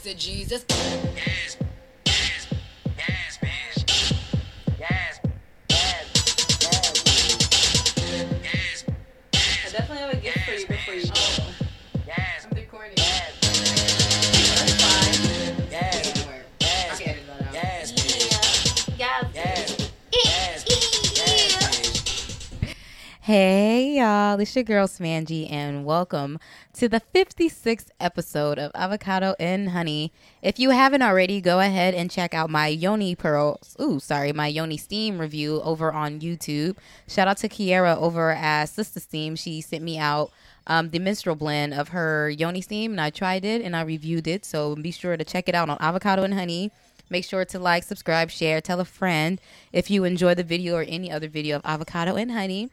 thanks to Jesus. It's your girl Smangy, and welcome to the 56th episode of Avocado and Honey. If you haven't already, go ahead and check out my Yoni Pearls, ooh, sorry, my Yoni Steam review over on YouTube. Shout out to Kiera over at Sister Steam. She sent me out um, the menstrual blend of her Yoni Steam, and I tried it and I reviewed it. So be sure to check it out on Avocado and Honey. Make sure to like, subscribe, share, tell a friend if you enjoy the video or any other video of Avocado and Honey.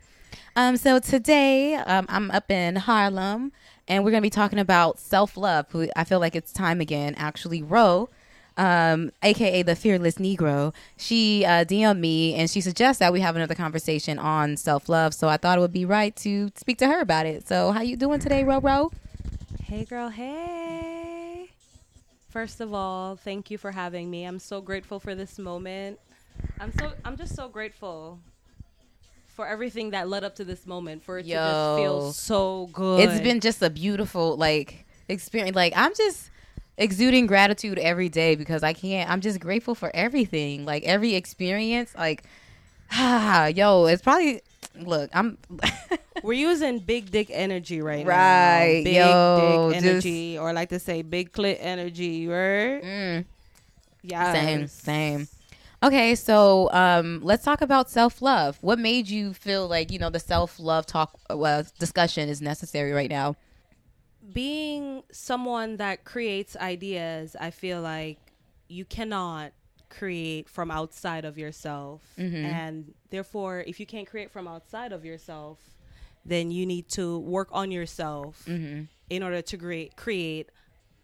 Um, so today um, I'm up in Harlem and we're going to be talking about self love. I feel like it's time again. Actually, Ro, um, aka the Fearless Negro, she uh, DM'd me and she suggests that we have another conversation on self love. So I thought it would be right to speak to her about it. So how you doing today, Ro Ro? Hey, girl. Hey. First of all, thank you for having me. I'm so grateful for this moment. I'm so I'm just so grateful for everything that led up to this moment for it to just feel so good. It's been just a beautiful like experience. Like I'm just exuding gratitude every day because I can't. I'm just grateful for everything. Like every experience. Like, ah, yo, it's probably. Look, I'm. We're using big dick energy right, Right, now. Big yo, dick just- energy, or like to say, big clit energy. Right? Mm, Yeah. same, same. Okay, so um, let's talk about self love. What made you feel like you know the self love talk uh, discussion is necessary right now? being someone that creates ideas, I feel like you cannot create from outside of yourself. And therefore, if you can't create from outside of yourself, then you need to work on yourself in order to create create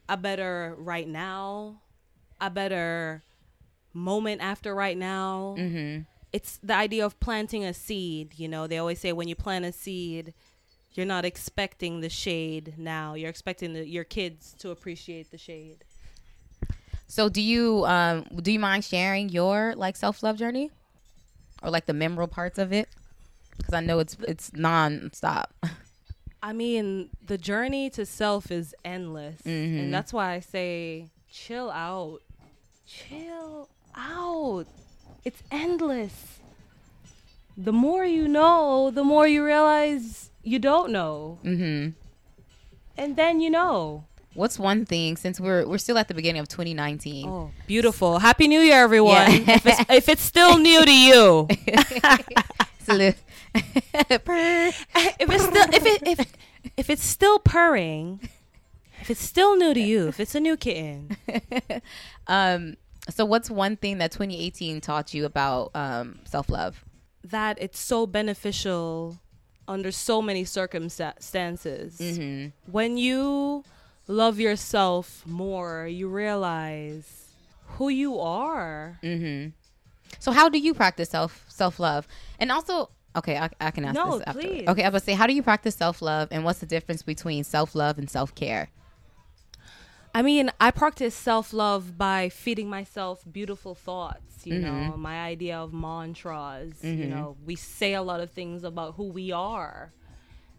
a better right now, a better moment after right now. It's the idea of planting a seed. You know, they always say when you plant a seed, you're not expecting the shade now. You're expecting the, your kids to appreciate the shade. So do you um do you mind sharing your like self love journey, or like the memorable parts of it? Because I know it's it's non-stop. I mean, the journey to self is endless. Mhm. And that's why I say chill out. Chill out. It's endless. The more you know, the more you realize you don't know. Mm-hmm. And then you know. What's one thing since we're we're still at the beginning of 2019? Oh, beautiful. Happy New Year, everyone. Yeah. if, it's, if it's still new to you. If it's still if it if if it's still purring, if it's still new to you, if it's a new kitten, um. So what's one thing that 2018 taught you about um self love? that it's so beneficial under so many circumstances. Mm-hmm. When you love yourself more, you realize who you are. Mm-hmm. So how do you practice self self love? And also, okay, I, I can ask No, this after. please. Okay, I was say, how do you practice self love, and what's the difference between self love and self care? I mean, I practice self love by feeding myself beautiful thoughts. You know, mm-hmm. my idea of mantras. You mm-hmm. know, we say a lot of things about who we are.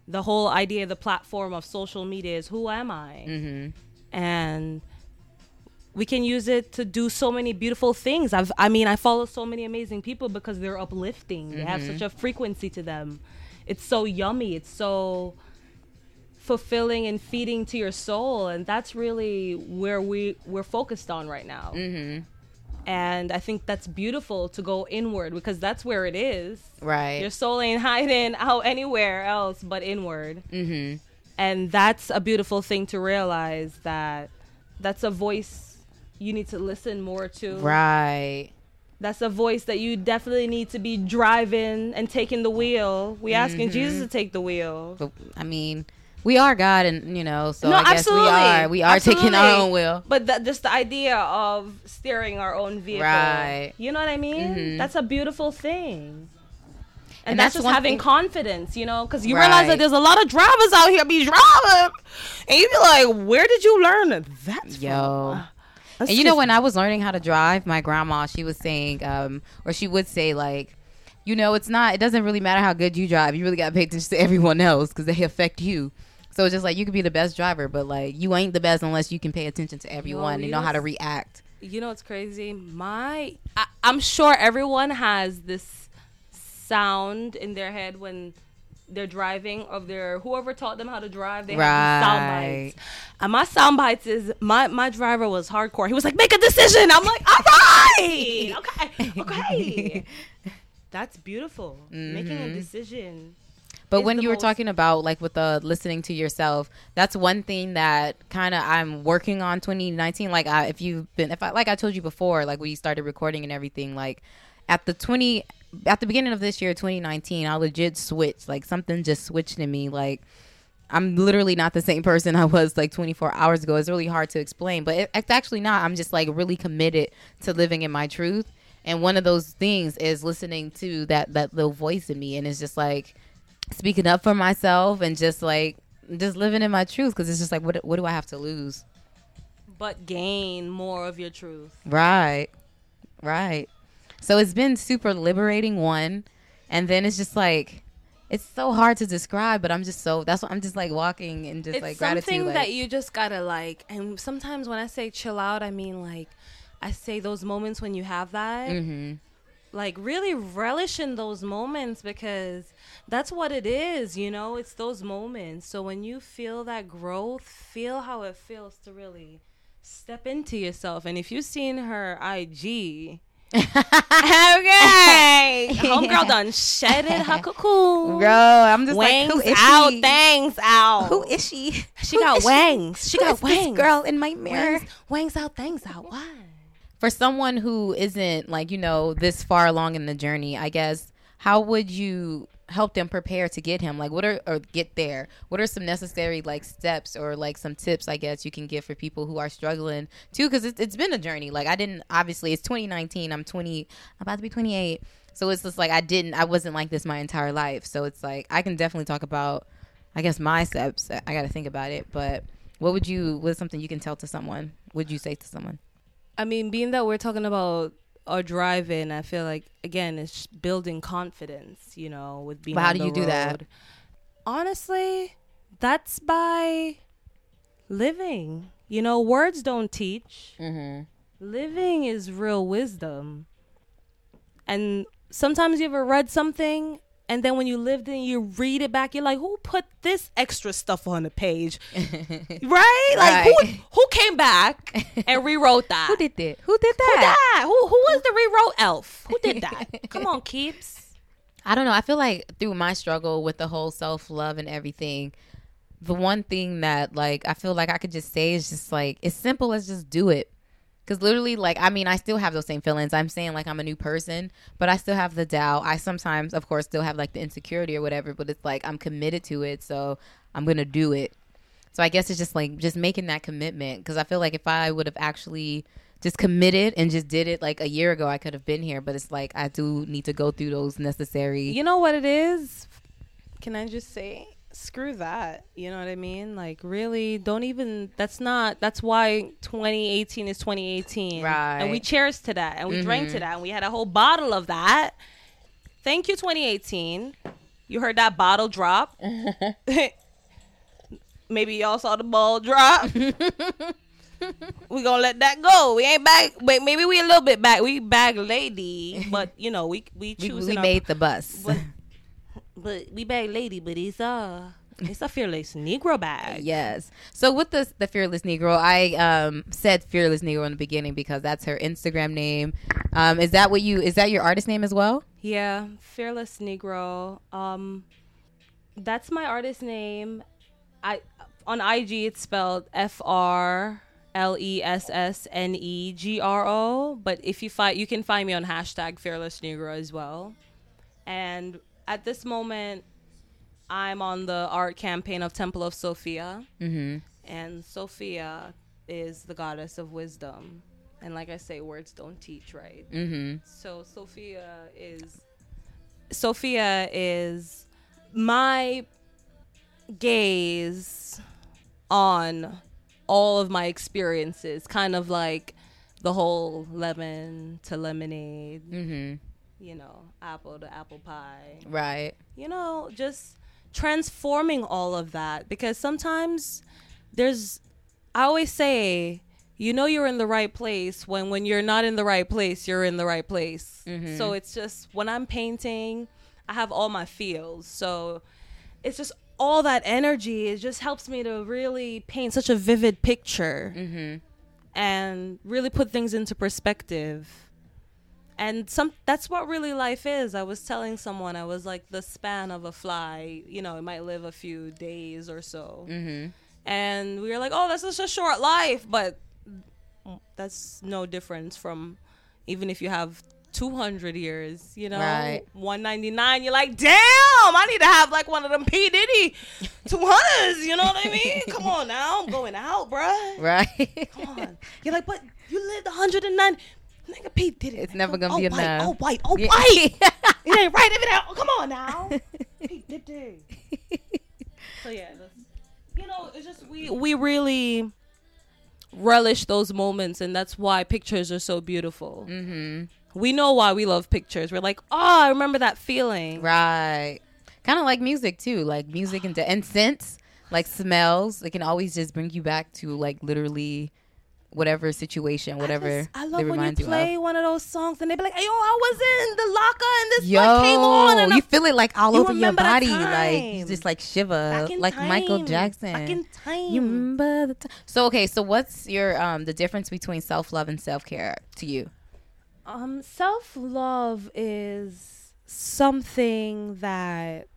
The whole idea, of the platform of social media is who am I? Mm-hmm. And we can use it to do so many beautiful things. I've, I mean, I follow so many amazing people because they're uplifting. They have such mm-hmm. a frequency to them. It's so yummy. It's so fulfilling and feeding to your soul and that's really where we we're focused on right now Mm-hmm. and i think that's beautiful to go inward because that's where it is Right. your soul ain't hiding out anywhere else but inward mm-hmm. and that's a beautiful thing to realize that that's a voice you need to listen more to Right. that's a voice that you definitely need to be driving and taking the wheel we asking jesus to take the wheel I mean, we are God, and you know, so No, I guess absolutely. we are. We are taking our own will. But just the idea of steering our own vehicle, Right. You know what I mean? Mhm. That's a beautiful thing. And, And that's, that's just having thing- confidence, you know, because you Right. realize that there's a lot of drivers out here be driving, and you be like, "Where did you learn that?" Yo. and you know, when I was learning how to drive, my grandma, she was saying, um, or she would say, like, you know, it's not, it doesn't really matter how good you drive. You really got to pay attention to everyone else because they affect you. So it's just like you could be the best driver, but like you ain't the best unless you can pay attention to everyone and know how to react. you know what's crazy? My, I, I'm sure everyone has this sound in their head when they're driving of their whoever taught them how to drive. They have these sound Right. bites, and my sound bites is my my driver was hardcore. He was like, "Make a decision." I'm like, "All right, okay, okay." That's beautiful. Making a mm-hmm. decision. But when you were talking about like with the listening to yourself, that's one thing that kind of I'm working on 2019. Like I, if you've been, if I like I told you before, like we started recording and everything, like at the 20 at the beginning of this year 2019 i legit switched. Like something just switched in me. Like i'm literally not the same person i was like 24 hours ago. It's really hard to explain but it, it's actually not. I'm just like really committed to living in my truth. And one of those things is listening to that that little voice in me. And it's just like speaking up for myself and just like just living in my truth because it's just like what what do i have to lose But gain more of your truth. Right. Right. So it's been super liberating one and then it's just like it's so hard to describe, but I'm just so that's what I'm just like walking and just it's like something gratitude. that you just gotta like and sometimes when i say chill out i mean like i say those moments when you have that Mhm. Like really relish in those moments because that's what it is you know it's those moments so when you feel that growth feel how it feels to really step into yourself and if you've seen her ig okay homegirl done shedded her cocoon Bro, I'm just wangs like who is out she? thangs out Who is she? She Who got wangs. She Who got wangs. girl in my mirror. Wangs, wangs out, things out. Why? For someone who isn't like, you know, this far along in the journey, I guess, how would you help them prepare to get him? Like what are or get there? What are some necessary like steps or like some tips I guess you can give for people who are struggling too cuz it's, it's been a journey. Like I didn't obviously it's 2019. I'm 20 I'm about to be 28. So it's just like I didn't I wasn't like this my entire life. So it's like I can definitely talk about I guess my steps. I got to think about it, but what would you what's something you can tell to someone? Would you say to someone? I mean, being that we're talking about our drive-in, I feel like again, it's building confidence. You know, with being. But how do you do that? Honestly, that's by living. You know, words don't teach. Mhm. Living is real wisdom. And sometimes you ever read something and then when you lived in, you read it back, you're like, who put this extra stuff on the page? right? Like Right. who who came back and rewrote that? Who did that? Who did Who that? that? Who who was the rewrote elf? Who did that? Come on, keeps. I don't know. I feel like through my struggle with the whole self love and everything, the one thing that like I feel like I could just say is just like as simple as just do it. Cause literally, like I mean, I still have those same feelings. I'm saying like I'm a new person, but I still have the doubt. I sometimes, of course, still have like the insecurity or whatever. But it's like I'm committed to it, so I'm gonna do it. So I guess it's just like just making that commitment. Because I feel like if I would have actually just committed and just did it like a year ago, I could have been here. But it's like I do need to go through those necessary. You know what it is? Can I just say screw that. You know what I mean? Like really don't even that's not that's why 2018 is 2018. Right. And we cheers to that and we drank to mm-hmm. that and we had a whole bottle of that. Thank you 2018. You heard that bottle drop. Maybe y'all saw the ball drop. we gonna let that go. We ain't back. Wait, maybe we a little bit back. We back lady, but you know we we we, choose. we made the bus. but, but we bag lady, but it's uh it's a fearless Negro bag. Yes. So with the the fearless Negro, I um said fearless Negro in the beginning because that's her Instagram name. Um, is that what you? Is that your artist name as well? Yeah, fearless Negro. Um, that's my artist name. I on IG it's spelled F R L E S S N E G R O. But if you find you can find me on hashtag fearless Negro as well. And at this moment, I'm on the art campaign of Temple of Sophia. Mm-hmm. And Sophia is the goddess of wisdom. And like I say, words don't teach, right? Mm-hmm. So Sophia is Sophia is my gaze on all of my experiences, kind of like the whole lemon to lemonade, Mhm. You know, apple to apple pie. Right. You know, just transforming all of that because sometimes there's I always say you know you're in the right place when when you're not in the right place you're in the right place. Mm-hmm. So it's just when i'm painting i have all my feels so it's just all that energy it just helps me to really paint such a vivid picture mm-hmm. and really put things into perspective and some that's what really life is i was telling someone i was like the span of a fly you know it might live a few days or so Mm-hmm. and we were like oh that's just a short life but that's no difference from even if you have 200 years you know Right. 199 you're like damn i need to have like one of them p diddy 200s you know what i mean come on now i'm going out bruh Right. Come on. You're like, but you lived 109. Nigga, Pete did it. It's man. never gonna oh, be white, enough. Oh, white. Oh, Yeah. white. it ain't right if it ain't. Come on now. Pete did it. So, yeah. That's, you know, it's just we, we really relish those moments, and that's why pictures are so beautiful. mm-hmm. We know why we love pictures. We're like, oh, I remember that feeling. Right. Kind of like music too. Like music and and scents, like smells. It can always just bring you back to like literally whatever situation, whatever. I, just- I love when you play of. one of those songs and they be like, "Yo, I was in the locker and this Yo, came on and you I'm feel it like all You over your body, like you just like shiver, like Michael. Jackson. Back in time. You remember the time? So okay, so what's your um the difference between self love and self care to you? Um, self love is something that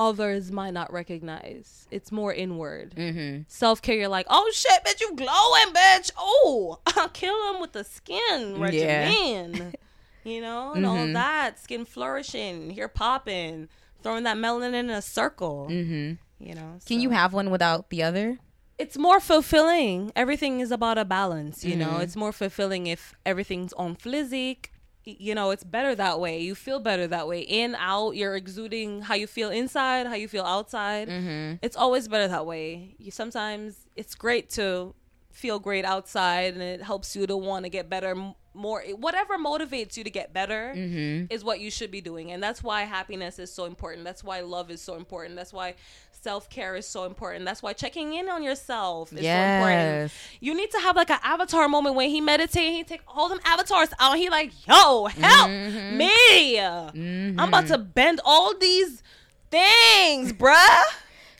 others might not recognize. It's more inward. Mm-hmm. Self care, you're like, oh shit, bitch, you glowing, bitch. Oh, I'll kill him with the skin Yeah. regimen. you know, and all Mhm. that skin flourishing, hair popping, throwing that melanin in a circle. Mm-hmm. You know, Can you have one without the other? it's more fulfilling. Everything is about a balance, you know. Mhm. It's more fulfilling if everything's on physique. You know, it's better that way. You feel better that way. In, out, you're exuding how you feel inside, how you feel outside. Mm-hmm. It's always better that way. You sometimes it's great to feel great outside and it helps you to want to get better more whatever motivates you to get better Mm-hmm. is what you should be doing. And that's why happiness is so important. That's why love is so important. That's why self care is so important. That's why checking in on yourself is so important. You need to have like an avatar moment when he meditate, he take all them avatars out, he like, yo, help Mhm. me. Mm-hmm. I'm about to bend all these things, bruh.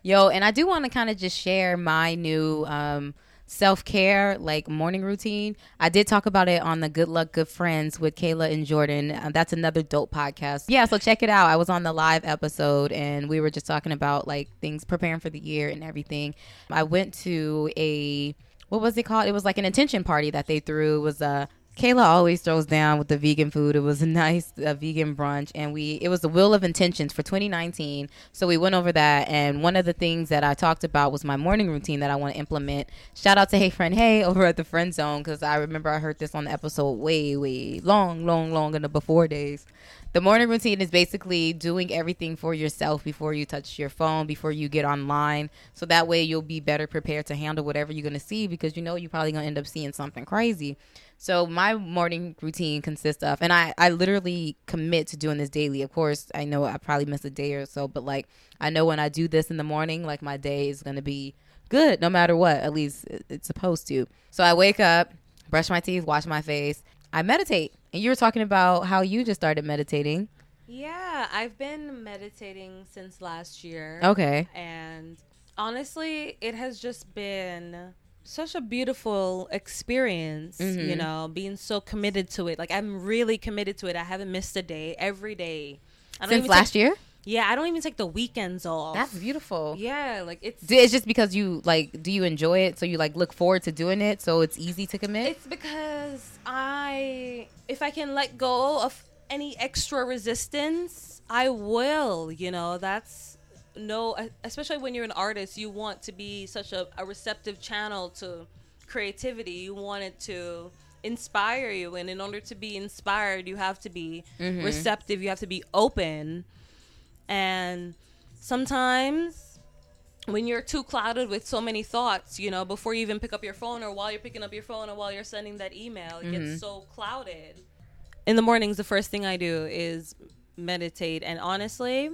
Yo, and I do want to kind of just share my new um, self care like morning routine. I did talk about it on the Good Luck Good Friends with Kayla and Jordan. Uh, that's another dope podcast. Yeah, so check it out. I was on the live episode and we were just talking about like things preparing for the year and everything. I went to a what was it called? It was like an intention party that they threw. It was a Kayla always throws down with the vegan food. It was a nice uh, vegan brunch, and we it was the will of Intentions for 2019. So we went over that, and one of the things that I talked about was my morning routine that I want to implement. Shout out to Hey Fran Hey over at the Friend Zone because I remember I heard this on the episode way way long long long in the before days. The morning routine is basically doing everything for yourself before you touch your phone, before you get online. So that way you'll be better prepared to handle whatever you're going to see because you know you're probably going to end up seeing something crazy. So my morning routine consists of, and I, I literally commit to doing this daily. Of course, I know I probably miss a day or so, but like I know when I do this in the morning, like my day is going to be good no matter what. At least it's supposed to. So I wake up, brush my teeth, wash my face. I meditate. And you were talking about how you just started meditating. Yeah, I've been meditating since last year. Okay. And honestly, it has just been such a beautiful experience, Mhm. you know, being so committed to it. Like I'm really committed to it. I haven't missed a day every day. I don't Since last take, year? Yeah, I don't even take the weekends off. That's beautiful. yeah, like it's It's just because you like, do you enjoy it? So you like look forward to doing it, so it's easy to commit. It's because I, if I can let go of any extra resistance, I will. You know, that's no, especially when you're an artist, you want to be such a, a receptive channel to creativity. You want it to inspire you, and in order to be inspired, you have to be Mhm. receptive. You have to be open, and sometimes when you're too clouded with so many thoughts, you know, before you even pick up your phone or while you're picking up your phone or while you're sending that email, it gets so clouded. In the mornings, the first thing I do is meditate. And honestly,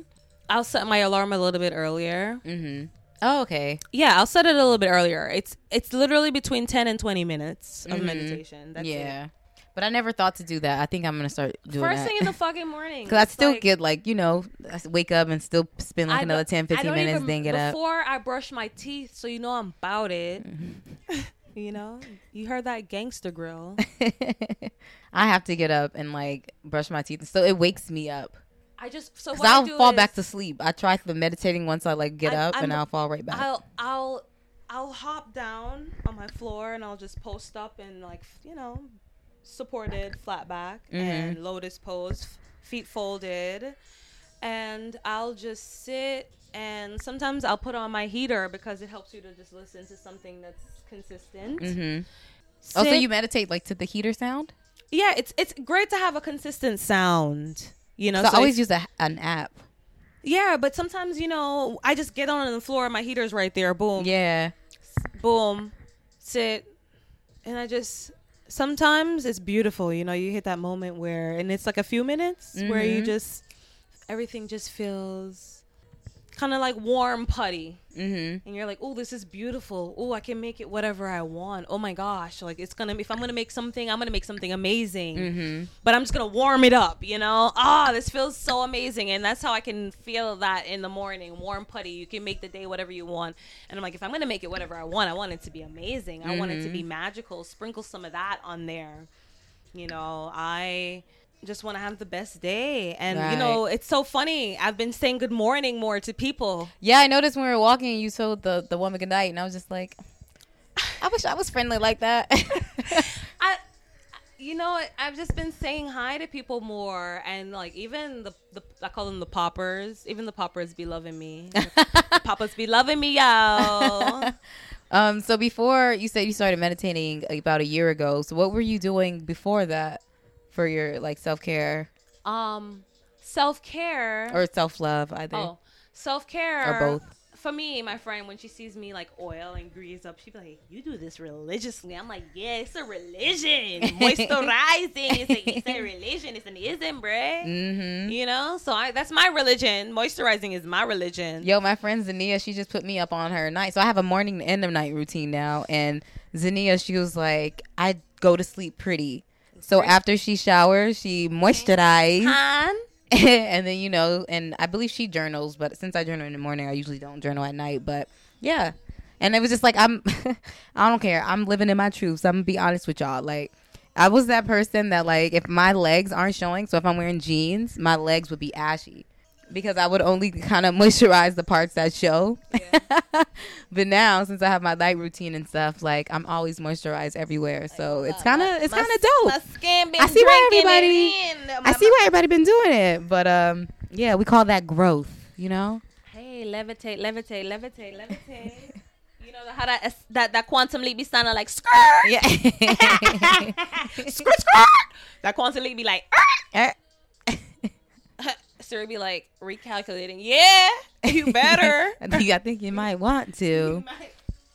I'll set my alarm a little bit earlier. Oh, okay. Yeah, I'll set it a little bit earlier. It's it's literally between 10 and 20 minutes of Mhm. meditation. That's yeah. it. But I never thought to do that. I think I'm gonna start doing First that. thing in the fucking morning. Because I still like- get like, you know, I wake up and still spend like I another don't- 10, 15 minutes, even- then get up. Before I brush my teeth, so you know I'm about it. Mm-hmm. you know, you heard that gangster grill. I have to get up and like brush my teeth. So it wakes me up. I just so what I I'll fall is back to sleep. I try the meditating once I like get I- up and I'm- I'll fall right back. I'll I'll I'll hop down on my floor and I'll just post up and like you know, supported flat back Mm-hmm. and lotus pose, feet folded, and I'll just sit and sometimes I'll put on my heater because it helps you to just listen to something that's consistent. Mm-hmm. Oh, so you meditate like to the heater sound? yeah, it's it's great to have a consistent sound. You know, So I always use a, an app. yeah, but sometimes you know I just get on the floor, my heater's right there, boom, Yeah. boom, sit, and I just sometimes it's beautiful. You know, you hit that moment where, and it's like a few minutes where you Mhm. just everything just feels kind of like warm putty. Mm-hmm. and you're like, oh, this is beautiful. Oh, I can make it whatever I want. Oh my gosh, like it's gonna. If I'm gonna make something, I'm gonna make something amazing. Mm-hmm. But I'm just gonna warm it up, you know. Ah, this feels so amazing, and that's how I can feel that in the morning. Warm putty. You can make the day whatever you want, and I'm like, if I'm gonna make it whatever I want, I want it to be amazing. I want it to be magical. Sprinkle some of that on there. You know, I just want to have the best day, and you know, it's so funny. I've been saying good morning more to people. Yeah, I noticed when we were walking, you told the the woman good night, and I was just like, I wish I was friendly like that. I, you know, I've just been saying hi to people more, and like even the, the I call them the poppers. Even the poppers be loving me. the poppers be loving me, yo. um. So before you said you started meditating about a year ago, so what were you doing before that for your like self care Um, self care or self love either? oh, self care Or both. For me, my friend, when she sees me like oil and grease up, she be like, "You do this religiously." I'm like, "Yeah, it's a religion. Moisturizing, it's a, it's a religion. It's an ism, bruh." Mm-hmm. You know, so I that's my religion. Moisturizing is my religion. Yo, my friend Zania, she just put me up on her night. So I have a morning and a night routine now. And Zania, she was like, I go to sleep pretty. So after she showers, she moisturizes. And then, you know, and I believe she journals, but since I journal in the morning, I usually don't journal at night. But yeah. And it was just like, I'm, I don't care. I'm living in my truths. I'm going to be honest with y'all. Like, I was that person that, like, if my legs aren't showing, so if I'm wearing jeans, my legs would be ashy because I would only kind of moisturize the parts that show. but now, since I have my light routine and stuff, like I'm always moisturized everywhere, so it's kind of it's kind of dope. My skin been I see why everybody- I see why everybody been doing it, but um, yeah, we call that growth, you know. Hey, levitate, levitate, levitate, levitate. you know how that that that quantum leap be sounding like skirt, Yeah. skirt, skirt. That quantum leap be like. Siri be like recalculating. Yeah, you better. I think I think you might want to. might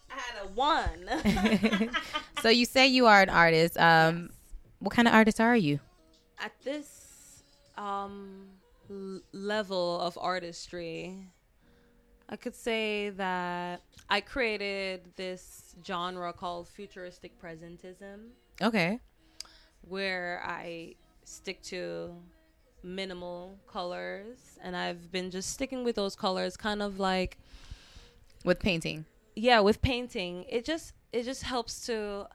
had a one. so you say you are an artist. Um, what kind of artist are you? At this um l- level of artistry, I could say that I created this genre called futuristic presentism, Okay. where I stick to minimal colors, and I've been just sticking with those colors, kind of like With painting. yeah with painting it just it just helps to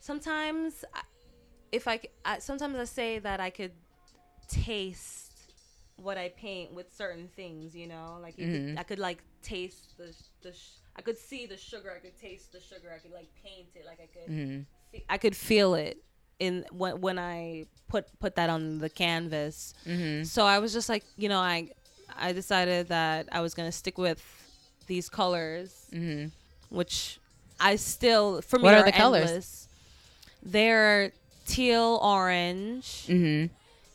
sometimes I- if I, I- sometimes i say that i could taste what i paint with certain things you know like you could, Mhm. i could like taste the the sh- i could see the sugar i could taste the sugar i could like paint it like i could hmm fe- i could feel it in when when i put put that on the canvas hmm so I was just like, you know, I I decided that I was gonna stick with these colors, hmm which I still for me What are the colors? endless. They're teal orange, hmm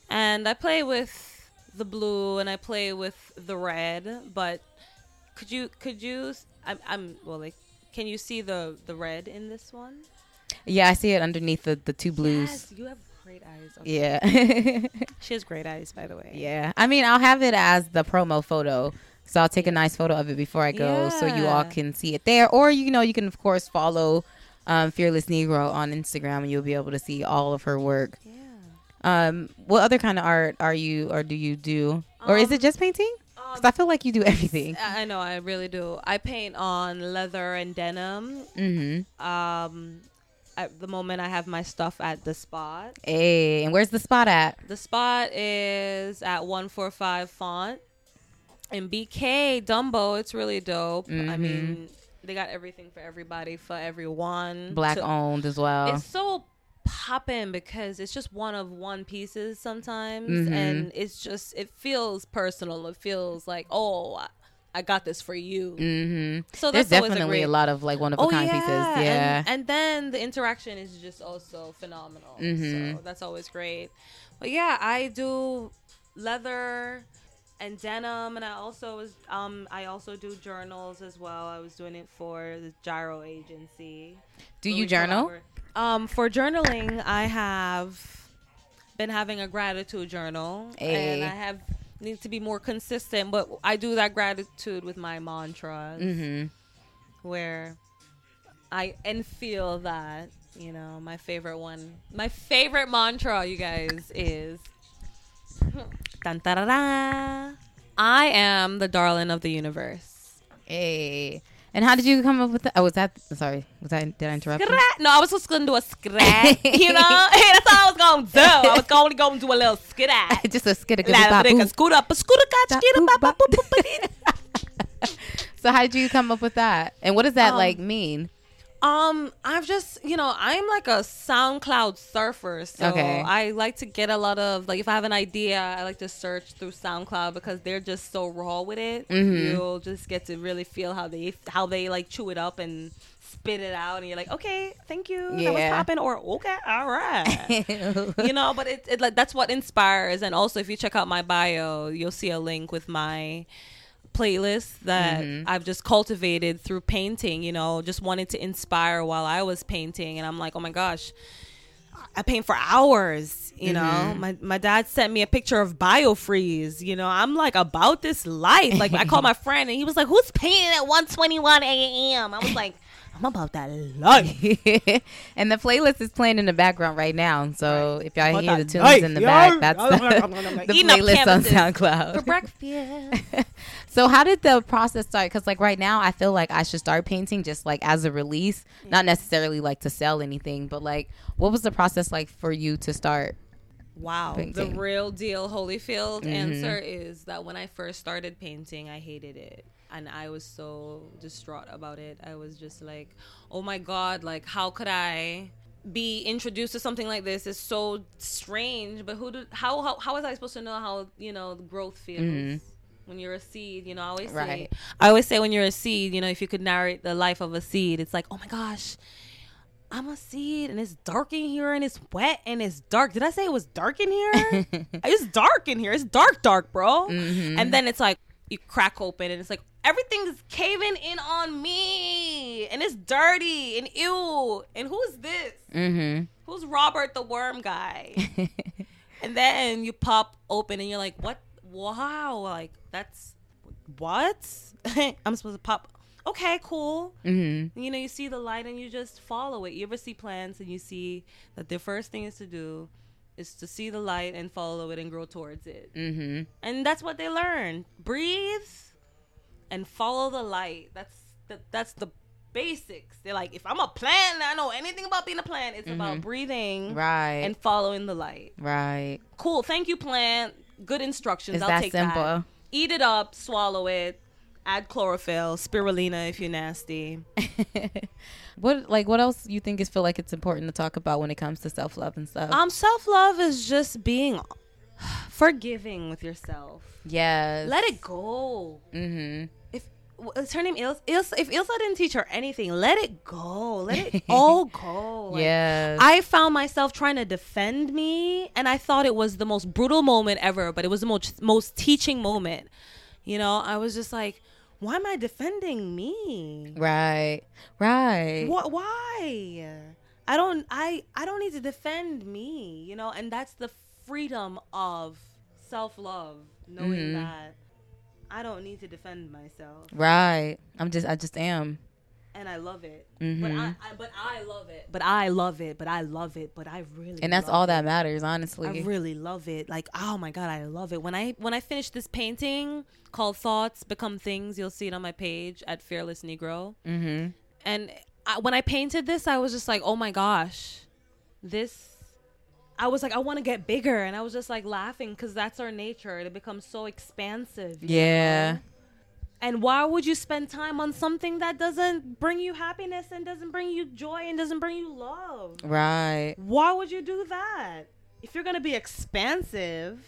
and I play with the blue and I play with the red. But could you could you I'm, I'm well, like, can you see the the red in this one? Yeah, I see it underneath the the two blues. Yes, you have great eyes. Okay. Yeah. She has great eyes, by the way. yeah. I mean, I'll have it as the promo photo. So I'll take a nice photo of it before I go so you all can see it there. Or, you know, you can, of course, follow um, Fearless Negro on Instagram and you'll be able to see all of her work. Yeah. Um, what other kind of art are you or do you do? Or is Um, it just painting? Because I feel like you do everything. I I know, I really do. I paint on leather and denim. Mm-hmm. Um, at the moment, I have my stuff at the spot. Hey, and where's the spot at? The spot is at 145 Front And BK Dumbo. It's really dope. I Mhm. mean, they got everything for everybody, for everyone. Black to- owned as well. It's so popping because it's just one of one pieces sometimes, Mhm. and it's just it feels personal. It feels like oh, I, got this for you. Mm-hmm. So There's definitely a, a, lot of like one of a Oh kind yeah, pieces. Yeah. And, and then the interaction is just also phenomenal. Mhm. So that's always great. But yeah, I do leather and denim, and I also was um I also do journals as well. I was doing it for the Gyro Agency. do you journal? Um, for journaling, I have been having a gratitude journal, Hey. and I have need to be more consistent. But I do that gratitude with my mantras Mm-hmm. where I and feel that you know my favorite one, my favorite mantra, you guys, is Dun, da, da, da. I am the darling of the universe. Hey. And how did you come up with that? Oh, was that? Sorry, was that? Did I interrupt? you? No, I was just gonna do a scrat. you know, hey, that's all I was gonna do. I was only gonna do a little scrat. Just a brica, scoot up, scoot up. So how did you come up with that? And what does that Um, like mean? Um, I've just, you know, I'm like a SoundCloud surfer. So Okay. I like to get a lot of, like, if I have an idea, I like to search through SoundCloud because they're just so raw with it. Mhm. You'll just get to really feel how they, how they like chew it up and spit it out. And you're like, okay, thank you. That was popping. Or, okay, all right. you know, but it, it like that's what inspires. And also, if you check out my bio, you'll see a link with my playlist that Mhm. I've just cultivated through painting. You know, just wanted to inspire while I was painting, and I'm like, oh my gosh. I paint for hours, you know. Mhm. My my dad sent me a picture of biofreeze, you know. I'm like about this life. Like I called my friend and he was like, "Who's painting at 1:21 a.m.?" I was like, "I'm about that life." and the playlist is playing in the background right now. So if y'all About hear the tunes life, in the yo. back, that's the, the playlist on SoundCloud. For breakfast. so how did the process start? Because like right now, I feel like I should start painting just like as a release, not necessarily like to sell anything, but like what was the process like for you to start? Wow. Painting. The real deal Holyfield Mhm. answer is that when I first started painting, I hated it. And I was so distraught about it. I was just like, oh my God, like, how could I be introduced to something like this? It's so strange. But who do, how, how, how was I supposed to know how, you know, the growth feels? Mhm. When you're a seed, you know, I always say, I always say when you're a seed, you know, if you could narrate the life of a seed, it's like, oh my gosh, I'm a seed and it's dark in here and it's wet and it's dark. Did I say it was dark in here? it's dark in here. It's dark, dark, bro. Mhm. And then it's like you crack open and it's like everything's caving in on me and it's dirty and ew. And who's this? Mm-hmm. Who's Robert the worm guy? and then you pop open and you're like, what? Wow, like that's what? I'm supposed to pop. Okay, cool mm-hmm. you know, you see the light and you just follow it. You ever see plants and you see that the first thing is to do is to see the light and follow it and grow towards it. Mm-hmm. And that's what they learn. Breathe and follow the light. That's the, that's the basics. They're like, if I'm a plant and I know anything about being a plant, it's about breathing Right. and following the light. right. Cool. Thank you, plant. Good instructions. It's I'll that take simple. that. Eat it up, swallow it. Add chlorophyll, spirulina if you're nasty. what like what else you think is feel like it's important to talk about when it comes to self love and stuff? Um, self love is just being forgiving with yourself. yes. Let it go. Mm-hmm. Is her name Elsa? Elsa if Elsa didn't teach her anything, let it go. Let it all go. Like, yes. I found myself trying to defend me, and I thought it was the most brutal moment ever, but it was the most most teaching moment. You know, I was just like, why am I defending me? Right. Right. What? Why? I don't. I. I don't need to defend me. You know, and that's the freedom of self love, knowing Mhm. that I don't need to defend myself, Right. I'm just I just am. and I love it. Mhm. But I, I. But I love it. But I love it. But I love it. But I really. And that's all it. that matters, honestly. I really love it. Like, oh my god, I love it. When I when I finish this painting called Thoughts Become Things, you'll see it on my page at Fearless Negro. mm-hmm. And I, when I painted this, I was just like, oh my gosh, this. I was like, I want to get bigger, and I was just like laughing because that's our nature. It becomes so expansive. Yeah. know? And why would you spend time on something that doesn't bring you happiness and doesn't bring you joy and doesn't bring you love? Right. Why would you do that? If you're gonna be expansive,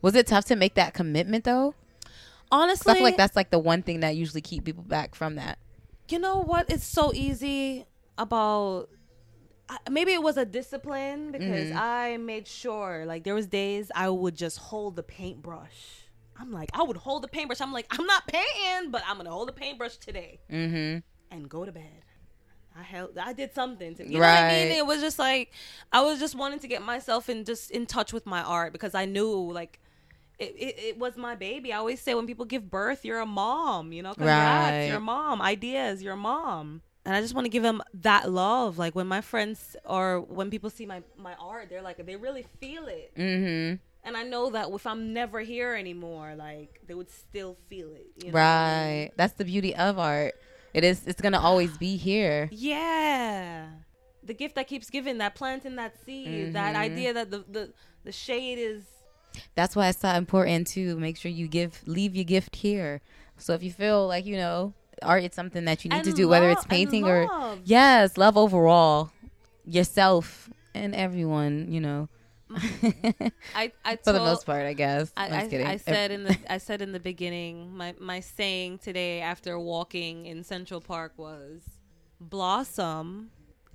Was it tough to make that commitment though? honestly, I feel like that's like the one thing that usually keep people back from that. you know what? It's so easy about. Maybe it was a discipline because Mhm. I made sure, like, there was days I would just hold the paintbrush. I'm like, I would hold the paintbrush. I'm like, I'm not painting, but I'm gonna hold the paintbrush today Mm-hmm. and go to bed. I held, I did something to, you know what I mean? Right. It was just like, I was just wanting to get myself in just in touch with my art because I knew like. It, it, it was my baby. I always say when people give birth, you're a mom, you know, congrats, Right. you're a mom. Ideas, you're a mom. And I just want to give them that love. Like when my friends or when people see my, my art, they're like, they really feel it. Mm-hmm. And I know that if I'm never here anymore, like they would still feel it. You know? Right. That's the beauty of art. It is. It's gonna always be here. Yeah. The gift that keeps giving, that planting that seed, that Mhm. idea that the, the, the shade is That's why it's so important to make sure you give leave your gift here. So if you feel like you know art is something that you need And to do, whether it's painting or yes, love overall yourself and everyone. You know, I, I for the most part, I guess. I, I, kidding. I said in the I said in the beginning my my saying today after walking in Central Park was blossom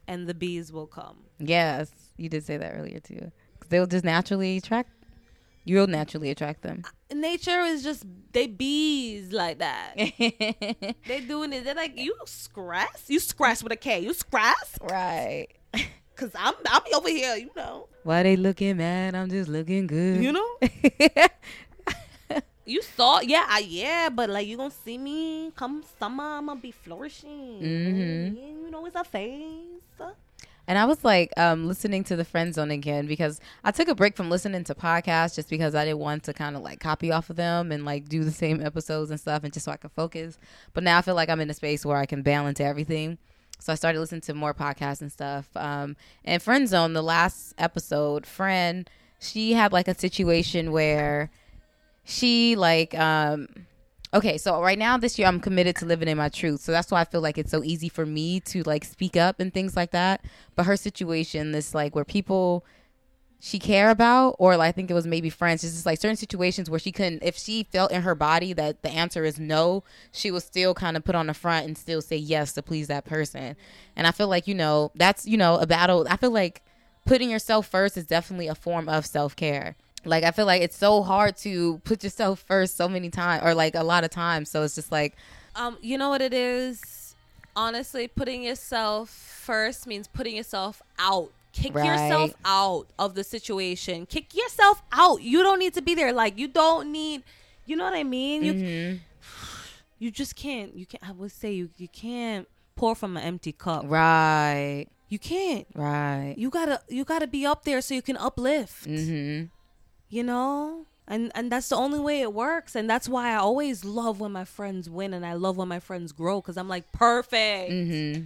and the bees will come. yes, you did say that earlier too. They'll just naturally attract. You'll naturally attract them. Nature is just they bees like that. they doing it. They're like you scratch. You scratch with a K. You scratch right. because I'm I'm over here. You know. Why they looking mad? I'm just looking good. You know. You saw, yeah, I, yeah, but like you gonna see me come summer, I'm gonna be flourishing. Mhm. You know, it's a phase. And I was like um, listening to the Friend Zone again because I took a break from listening to podcasts just because I didn't want to kind of like copy off of them and like do the same episodes and stuff and just so I could focus. But now I feel like I'm in a space where I can balance everything. So I started listening to more podcasts and stuff. Um, and Friend Zone, the last episode, Fran, she had like a situation where she like um okay so right now this year i'm committed to living in my truth. So that's why i feel like it's so easy for me to like speak up and things like that. But her situation this like where people she care about or like, i think it was maybe friends. It's just like certain situations where she couldn't if she felt in her body that the answer is no she would still kind of put on the front and still say yes to please that person. And i feel like you know that's you know a battle. I feel like putting yourself first is definitely a form of self-care like i feel like it's so hard to put yourself first so many times or like a lot of times so it's just like Um, you know what it is? Honestly, putting yourself first means putting yourself out. Kick yourself out of the situation. Kick yourself out. You don't need to be there. Like you don't need. You know what I mean? You mhm. you just can't. You can't. I would say you you can't pour from an empty cup. right You can't. right You gotta you gotta be up there so you can uplift. mm-hmm you know? And and that's the only way it works. And that's why i always love when my friends win and i love when my friends grow because i'm like perfect. Mm-hmm.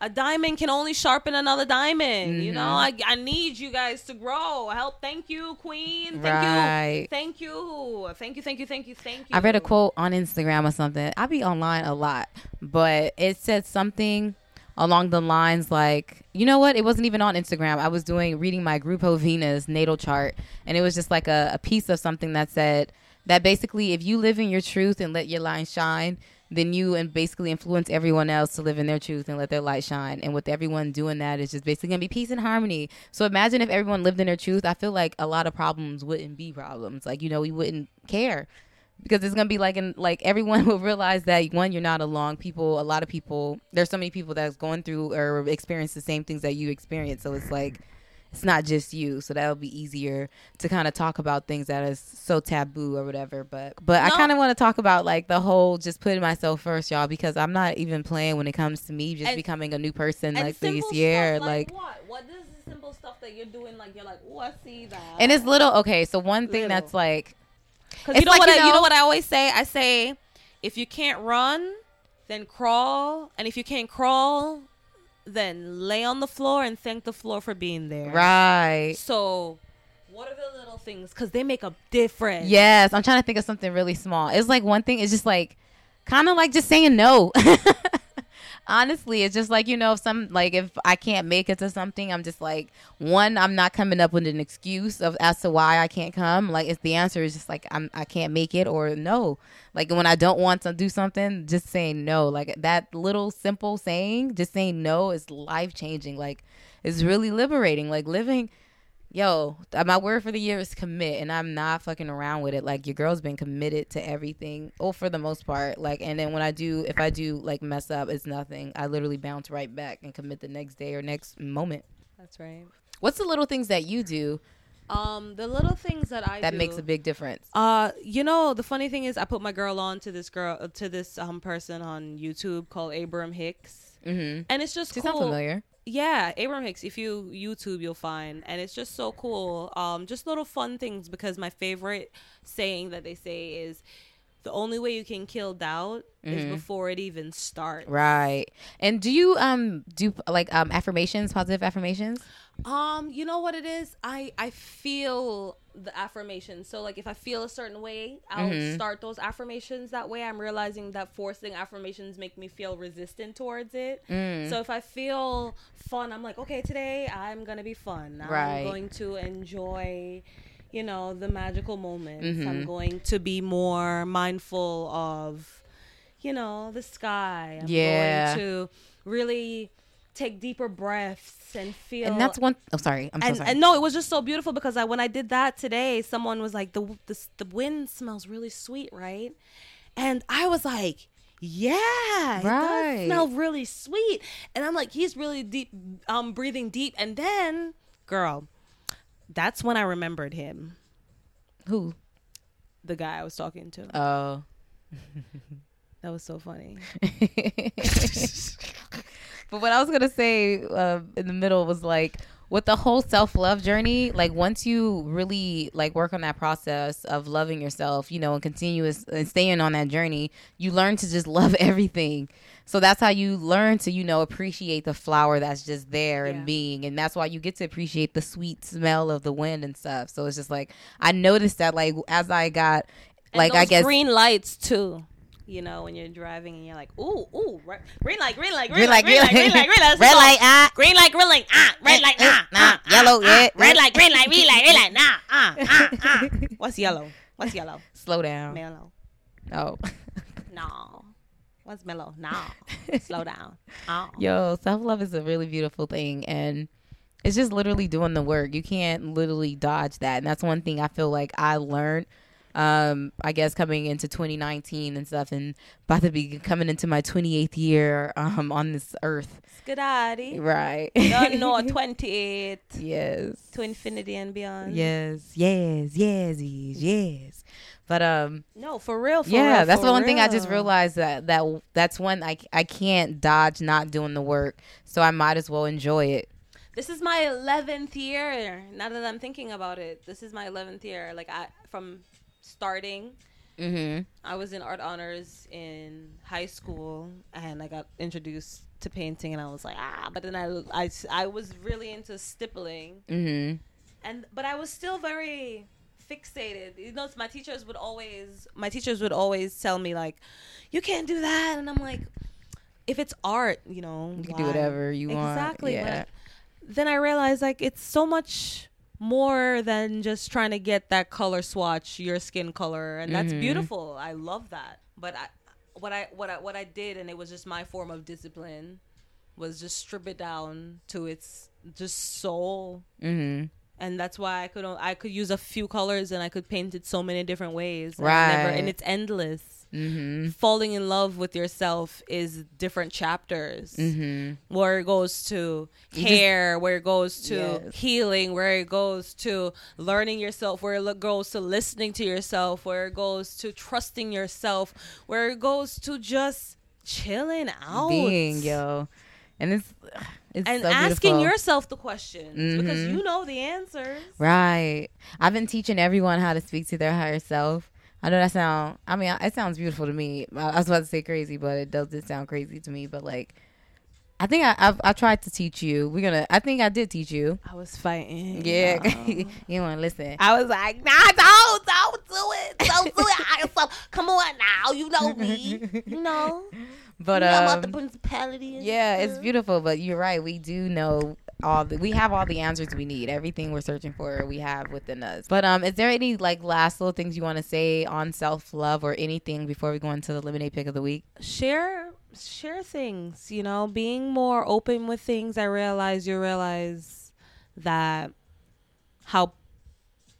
A diamond can only sharpen another diamond you know? Mm-hmm. I, I need you guys to grow. Help. Thank you queen. Thank Right. you thank you. Thank you thank you thank you thank you I read a quote on Instagram or something. I be online a lot, but it said something along the lines like, you know what? It wasn't even on Instagram. I was doing reading my Grupo Venus natal chart, and it was just like a, a piece of something that said that basically, if you live in your truth and let your light shine, then you and basically influence everyone else to live in their truth and let their light shine. And with everyone doing that, it's just basically gonna be peace and harmony. So imagine if everyone lived in their truth. I feel like a lot of problems wouldn't be problems. Like you know, we wouldn't care because it's gonna be like in like everyone will realize that one you're not alone people a lot of people there's so many people that's going through or experience the same things that you experience so it's like it's not just you so that'll be easier to kind of talk about things that is so taboo or whatever but but i kind of want to talk about like the whole just putting myself first y'all because i'm not even playing when it comes to me just And- becoming a new person like this year stuff like what? What is the simple stuff that you're doing? Like you're like, oh, I see that. and it's little okay so one thing Little. that's like Because you know like, what you I, you know- know what I always say. I say, if you can't run, then crawl, and if you can't crawl, then lay on the floor and thank the floor for being there. right So, what are the little things? Because they make a difference. Yes, I'm trying to think of something really small. It's like one thing. It's just like kind of like just saying no. Honestly, it's just like you know, if some like if I can't make it to something, I'm just like one. I'm not coming up with an excuse of as to why I can't come. Like if the answer is just like I'm I can't make it or no. Like when I don't want to do something, just saying no. Like that little simple saying, just saying no is life changing. Like it's really liberating. Like living yo, my word for the year is commit, and I'm not fucking around with it. Like your girl's been committed to everything, oh, for the most part. Like, and then when I do, if I do like mess up, it's nothing. I literally bounce right back and commit the next day or next moment. That's right. What's the little things that you do Um, the little things that I that do, makes a big difference? Uh, you know, the funny thing is, I put my girl on to this girl to this um person on YouTube called Abraham Hicks, Mm-hmm. and it's just She cool. sounds familiar. Yeah, Abraham Hicks. If you YouTube, you'll find, and it's just so cool. Um, just little fun things because my favorite saying that they say is, "The only way you can kill doubt is before it even starts." Right. And do you um do like um affirmations, positive affirmations? Um, you know what it is? I I feel the affirmations. So like if I feel a certain way, I'll Mm-hmm. start those affirmations that way. I'm realizing that forcing affirmations make me feel resistant towards it. Mm. So if I feel fun, I'm like, okay, today I'm gonna be fun. I'm Right. going to enjoy you know the magical moments. Mm-hmm. I'm going to be more mindful of you know the sky. I'm Yeah. going to really take deeper breaths and feel And that's one oh sorry. I'm so and, sorry. and no, it was just so beautiful because I when I did that today, someone was like, "the the the wind smells really sweet, right?" And I was like, "Yeah, it Right. does smell really sweet." And I'm like, "He's really deep, um, breathing deep." And then, girl, that's when I remembered him, Who? the guy I was talking to. Oh. that was so funny. but what I was gonna say uh, in the middle was like with the whole self love journey. Like once you really like work on that process of loving yourself, you know, and continuous and staying on that journey, you learn to just love everything. So that's how you learn to you know appreciate the flower that's just there Yeah. and being, and that's why you get to appreciate the sweet smell of the wind and stuff. So it's just like I noticed that like as I got And like I guess green lights too. You know, when you're driving and you're like, ooh, ooh, right, green light, green light, green, Green light, green light, green light, green light, red light, ah. green light, green light, ah, red light, Eh, ah, nah, ah, yellow, ah, yeah, ah, red light, green light, green light, green light, nah, ah, ah, ah. What's yellow? What's yellow? slow down. Mellow. Oh. No. What's mellow? No. Slow down. Oh. Yo, self love is a really beautiful thing and it's just literally doing the work. You can't literally dodge that. And that's one thing I feel like I learned um I guess coming into 2019 and stuff and about to be coming into my 28th year um on this earth. Skidaddy. Right. Don't know 28 yes. to infinity and beyond. Yes. Yes. Yes. Yes. Yes. But um No, for real. For yeah, real, that's the one thing I just realized that that that's one I I can't dodge not doing the work. So I might as well enjoy it. This is my 11th year. Now that I'm thinking about it, this is my 11th year. Like I from starting, Mhm. I was in art honors in high school and I got introduced to painting and I was like, ah, but then I I, I was really into stippling. Mhm. And but I was still very fixated. You know, my teachers would always my teachers would always tell me like, you can't do that and I'm like if it's art, you know, You can do whatever you want. Exactly. Yeah. Then I realized like it's so much more than just trying to get that color swatch, your skin color, and that's Mhm. beautiful. I love that. But I, what I what I what I did, and it was just my form of discipline, was just strip it down to its just soul Mhm. and that's why I could I could use a few colors and I could paint it so many different ways. And never- Right. and it's endless. Mm-hmm. Falling in love with yourself is different chapters. Mm-hmm. Where it goes to care, where it goes to Yes. healing, where it goes to learning yourself, where it goes to listening to yourself, where it goes to trusting yourself, where it goes to just chilling out, Being yo, and it's it's and so asking yourself the questions because Mhm. you know the answers. Right. I've been teaching everyone how to speak to their higher self. I know that sound. I mean, it sounds beautiful to me. I was about to say crazy, but it doesn't sound crazy to me. But like, I think I I've, I tried to teach you. We're gonna. I think I did teach you. I was fighting. Yeah. y'all. you want to listen? I was like, nah, don't, don't do it. Don't do it. I yourself. Come on now. You know me. You know. But you know about the um, principality. and yeah, it's beautiful. But you're right. We do know all. The, we have all the answers we need. Everything we're searching for, we have within us. But um, is there any like last little things you want to say on self love or anything before we go into the lemonade pick of the week? Share, share things. You know, being more open with things. I realize you realize that how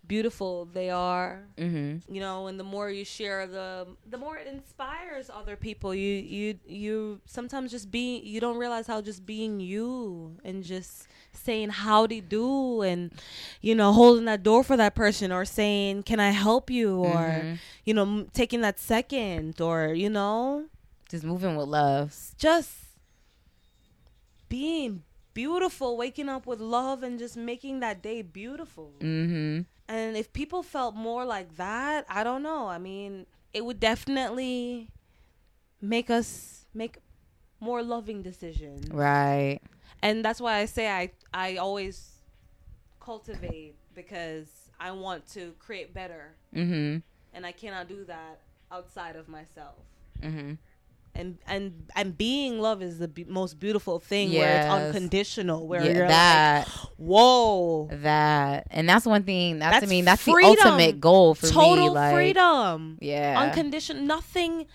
beautiful they are Mm-hmm. you know and the more you share the the more it inspires other people you you you sometimes just being you don't realize how just being you and just saying howdy do and you know holding that door for that person or saying can i help you or Mhm. you know m- taking that second or you know Just moving with love. just being beautiful waking up with love and just making that day beautiful Mm-hmm. And if people felt more like that, I don't know. I mean, it would definitely make us make more loving decisions. Right. And that's why I say I I always cultivate because I want to create better Mm-hmm. and I cannot do that outside of myself. Mm-hmm. And and and being love is the be- most beautiful thing where it's unconditional where Yeah, you're that like, "Whoa, that and that's one thing. That's, I mean that's freedom. the ultimate goal for total me. Like freedom." yeah, unconditional nothing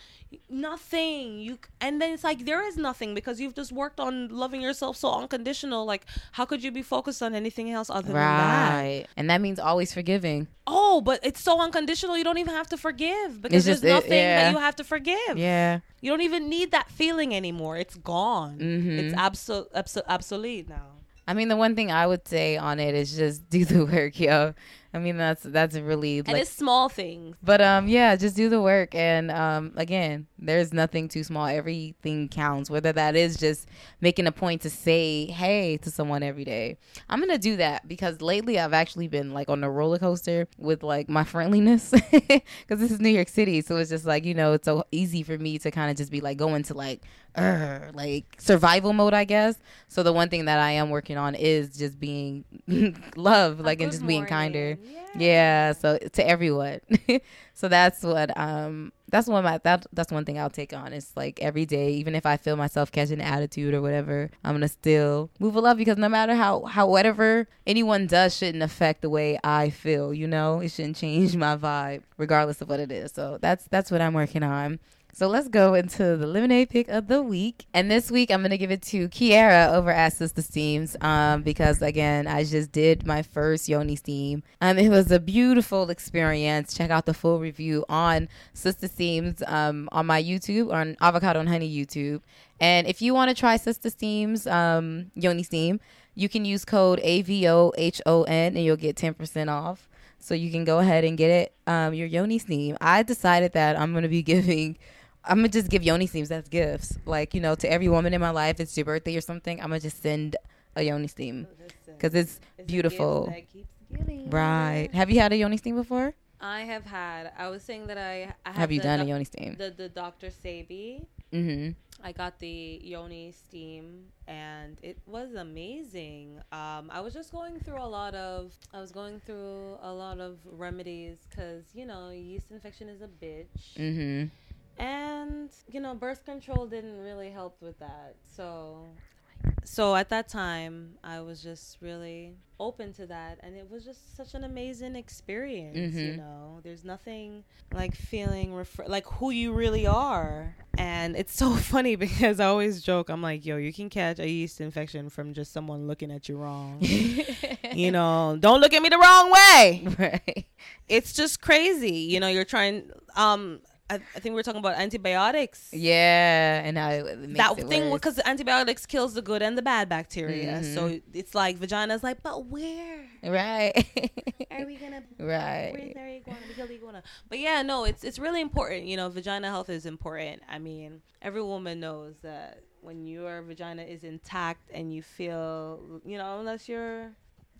nothing you and then it's like there is nothing because you've just worked on loving yourself so unconditional like how could you be focused on anything else other than that right. And that means always forgiving. oh but it's so unconditional you don't even have to forgive because just- there's it- nothing yeah. that you have to forgive Yeah. you don't even need that feeling anymore it's gone Mhm. it's absol- abso- obsolete now I mean, the one thing I would say on it is just do the work, yo. I mean, that's that's really and it's small things. But um, yeah, just do the work, and um, again, there's nothing too small. Everything counts. Whether that is just making a point to say hey to someone every day. I'm gonna do that because lately I've actually been like on a roller coaster with like my friendliness because this is New York City, so it's just like you know it's so easy for me to kind of just be like go into like like survival mode, I guess. So the one thing that I am working on is just being love, like and just being kinder. morning. Yeah, so to everyone. so that's what um that's one my that that's one thing I'll take on. It's like every day, even if I feel myself catching an attitude or whatever, I'm gonna still move with love because no matter how how whatever anyone does shouldn't affect the way I feel, you know? It shouldn't change my vibe, regardless of what it is. So that's that's what I'm working on. So let's go into the lemonade pick of the week. And this week I'm gonna give it to Kiara over at Sister Steams. Um, because again, I just did my first Yoni steam. Um, it was a beautiful experience. Check out the full review on Sister Steams um on my YouTube on Avocado and Honey YouTube. And if you want to try Sister Steams um Yoni Steam, you can use code AVOHON and you'll get 10% off. So you can go ahead and get it, um, your Yoni Steam. I decided that I'm going to be giving, I'm going to just give Yoni Steams as gifts. Like, you know, to every woman in my life, it's your birthday or something, I'm going to just send a Yoni Steam because it's beautiful. Right. Have you had a Yoni Steam before? I have had. I was saying that I, I Have you the done a Yoni Steam? The the Dr. Sebi. Mm-hmm. I got the Yoni steam and it was amazing. Um, I was just going through a lot of I was going through a lot of remedies because you know yeast infection is a bitch Mm-hmm. And you know birth control didn't really help with that. So so at that time, I was just really open to that, and it was just such an amazing experience. You Mhm. know, there's nothing like feeling refer- like who you really are, and it's so funny because I always joke. I'm like, yo, you can catch a yeast infection from just someone looking at you wrong. you know, don't look at me the wrong way. right. It's just crazy. You know, you're trying. Um, I, I think we are talking about antibiotics. Yeah, and how that thing because antibiotics kills the good and the bad bacteria. Mhm. So it's like vagina's like, but where right, are we gonna? Where's right. there iguana? We kill iguana. But yeah, no, it's it's really important. You know, vagina health is important. I mean, every woman knows that when your vagina is intact and you feel, you know, unless you're.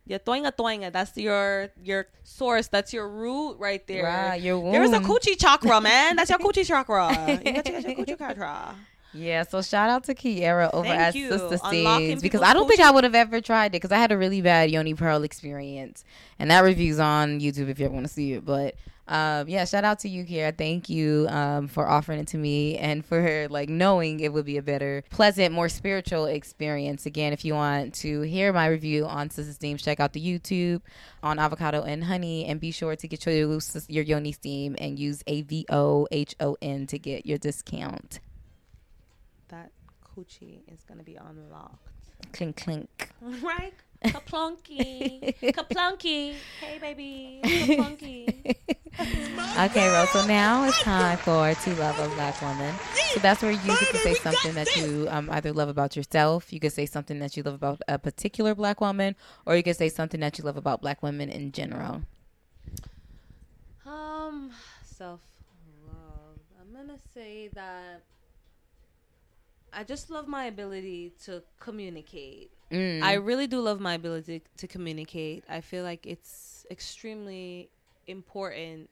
Yeah, toinga toinga. That's your your source. That's your root right there. Right, your womb. There is a coochie chakra, man. That's your coochie chakra. You got to your coochie chakra. Yeah, so shout out to Kiera over Thank at you. Sister Steams because I don't think. I would have ever tried it because I had a really bad Yoni Pearl experience, and that review's on YouTube if you ever want to see it. But um, yeah, shout out to you, Kiera. Thank you um, for offering it to me and for like knowing it would be a better, pleasant, more spiritual experience. Again, if you want to hear my review on Sister Steam, check out the YouTube on avocado and honey, and be sure to get your your Yoni Steam and use A V O H O N to get your discount. That coochie is gonna be unlocked. Clink clink. Right? Kaplunky. Kaplunky. Hey, baby. Kaplunky. okay, Rose. So now it's time for To Love a Black Woman. So that's where you get to say something that you um, either love about yourself, you could say something that you love about a particular black woman, or you could say something that you love about black women in general. Um, self love. I'm gonna say that I just love my ability to communicate. Mm. I really do love my ability to communicate. I feel like it's extremely important,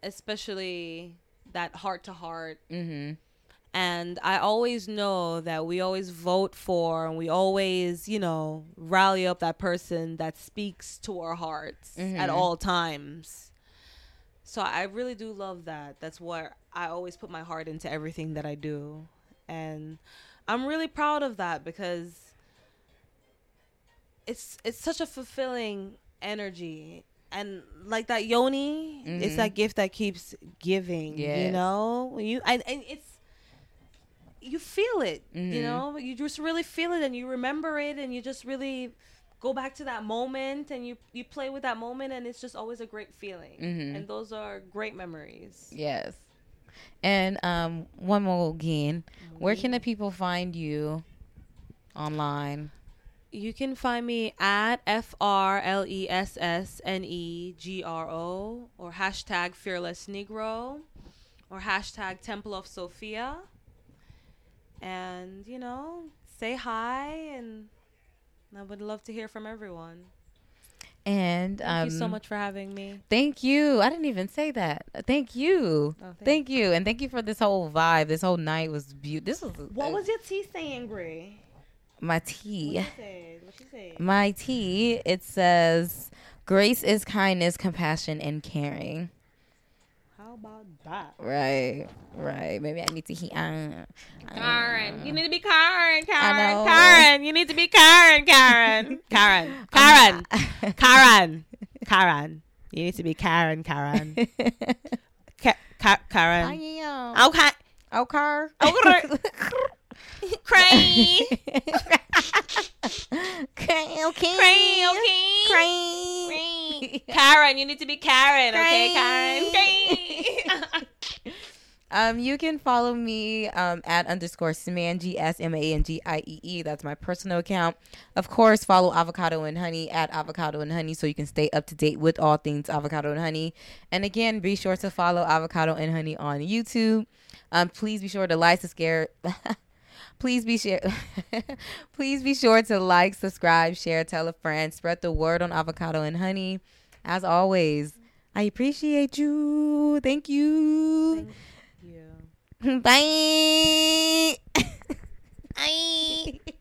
especially that heart to heart. mm-hmm. And I always know that we always vote for and we always, you know, rally up that person that speaks to our hearts at Mhm. all times. So I really do love that. That's where I always put my heart into everything that I do. And I'm really proud of that because it's it's such a fulfilling energy. And like that yoni, it's Mhm. that gift that keeps giving. You know? You and, and it's you feel it, you Mhm. know? You just really feel it and you remember it and you just really go back to that moment and you you play with that moment and it's just always a great feeling. Mhm. And those are great memories. Yes. And um, one more again. Where can the people find you online? You can find me at F R L E S S N E G R O or hashtag Fearless Negro or hashtag Temple of Sophia. And, you know, say hi and I would love to hear from everyone. And Thank um, you so much for having me. Thank you. I didn't even say that. Thank you. Oh, thank thank you. And thank you for this whole vibe. This whole night was beautiful. This was What was your tea saying, Brie? my tea. What she said? What she said? My tea. It says grace is kindness, compassion, and caring. How about that? Right. Right. Maybe I need to hear. Uh, Karen, you need to be Karen, Karen. Karen. You need to be Karen, Karen, Karen, Karen, Karen, Karen. You need to be Karen, Karen, Ka- Ka- I am. Okay, Okay. okay. Cray, Okay. Okay. cray, okay. Cray. Karen, you need to be Karen, okay, Karen. Cray. Um, you can follow me um, at underscore Samangi, S M A N G I E E. That's my personal account. Of course, follow Avocado and Honey at Avocado and Honey so you can stay up to date with all things Avocado and Honey. And again, be sure to follow Avocado and Honey on YouTube. Um, please be sure to like, subscribe. please be sure. please be sure to like, subscribe, share, tell a friend, spread the word on avocado and honey. As always, I appreciate you. Thank you. Thank you. Bye. Bye.